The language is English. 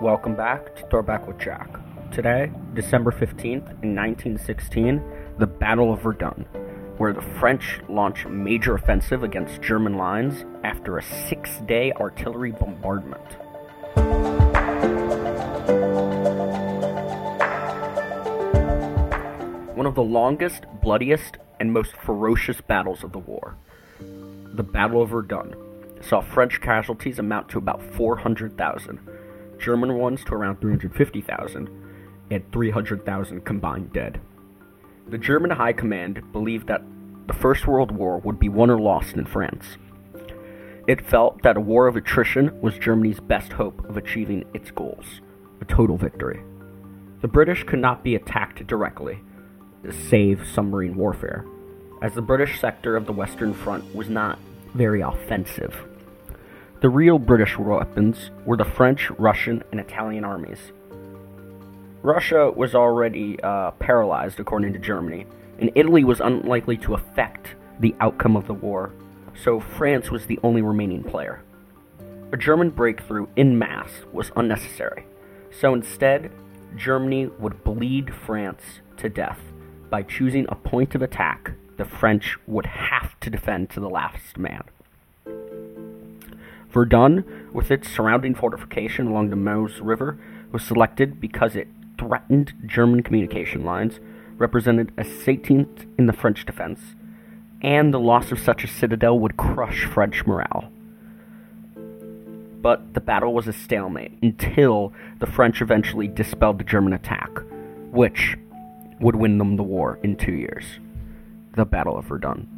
Welcome back to Throwback with Jack. Today, December 15th, in 1916, the Battle of Verdun, where the French launch a major offensive against German lines after a six day artillery bombardment. One of the longest, bloodiest, and most ferocious battles of the war. The Battle of Verdun saw French casualties amount to about 400,000, German ones to around 350,000, and 300,000 combined dead. The German High Command believed that the First World War would be won or lost in France. It felt that a war of attrition was Germany's best hope of achieving its goals a total victory. The British could not be attacked directly, save submarine warfare, as the British sector of the Western Front was not very offensive. The real British weapons were the French, Russian, and Italian armies. Russia was already uh, paralyzed, according to Germany, and Italy was unlikely to affect the outcome of the war, so France was the only remaining player. A German breakthrough in mass was unnecessary, so instead, Germany would bleed France to death by choosing a point of attack the French would have to defend to the last man. Verdun, with its surrounding fortification along the Meuse River, was selected because it threatened German communication lines, represented a 18th in the French defense, and the loss of such a citadel would crush French morale. But the battle was a stalemate until the French eventually dispelled the German attack, which would win them the war in two years the Battle of Verdun.